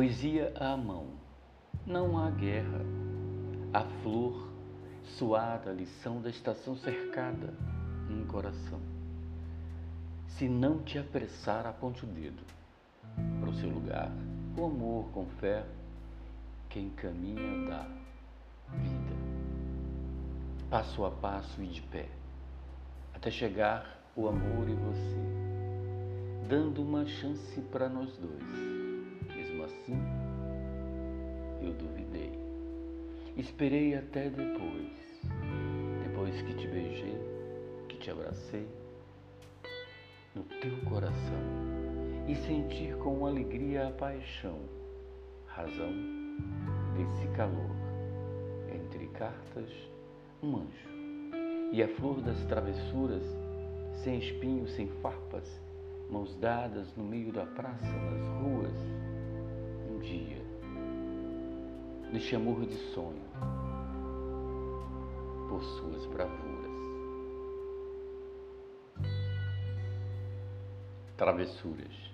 Poesia à mão. Não há guerra. A flor, suada lição da estação cercada, um coração. Se não te apressar, aponte o dedo para o seu lugar. O amor com fé, quem caminha dá vida. Passo a passo e de pé, até chegar o amor e você, dando uma chance para nós dois assim, eu duvidei. Esperei até depois, depois que te beijei, que te abracei, no teu coração e sentir com alegria a paixão, razão desse calor. Entre cartas, um anjo e a flor das travessuras, sem espinhos, sem farpas, mãos dadas no meio da praça, nas ruas lhe chamou de sonho por suas bravuras, travessuras.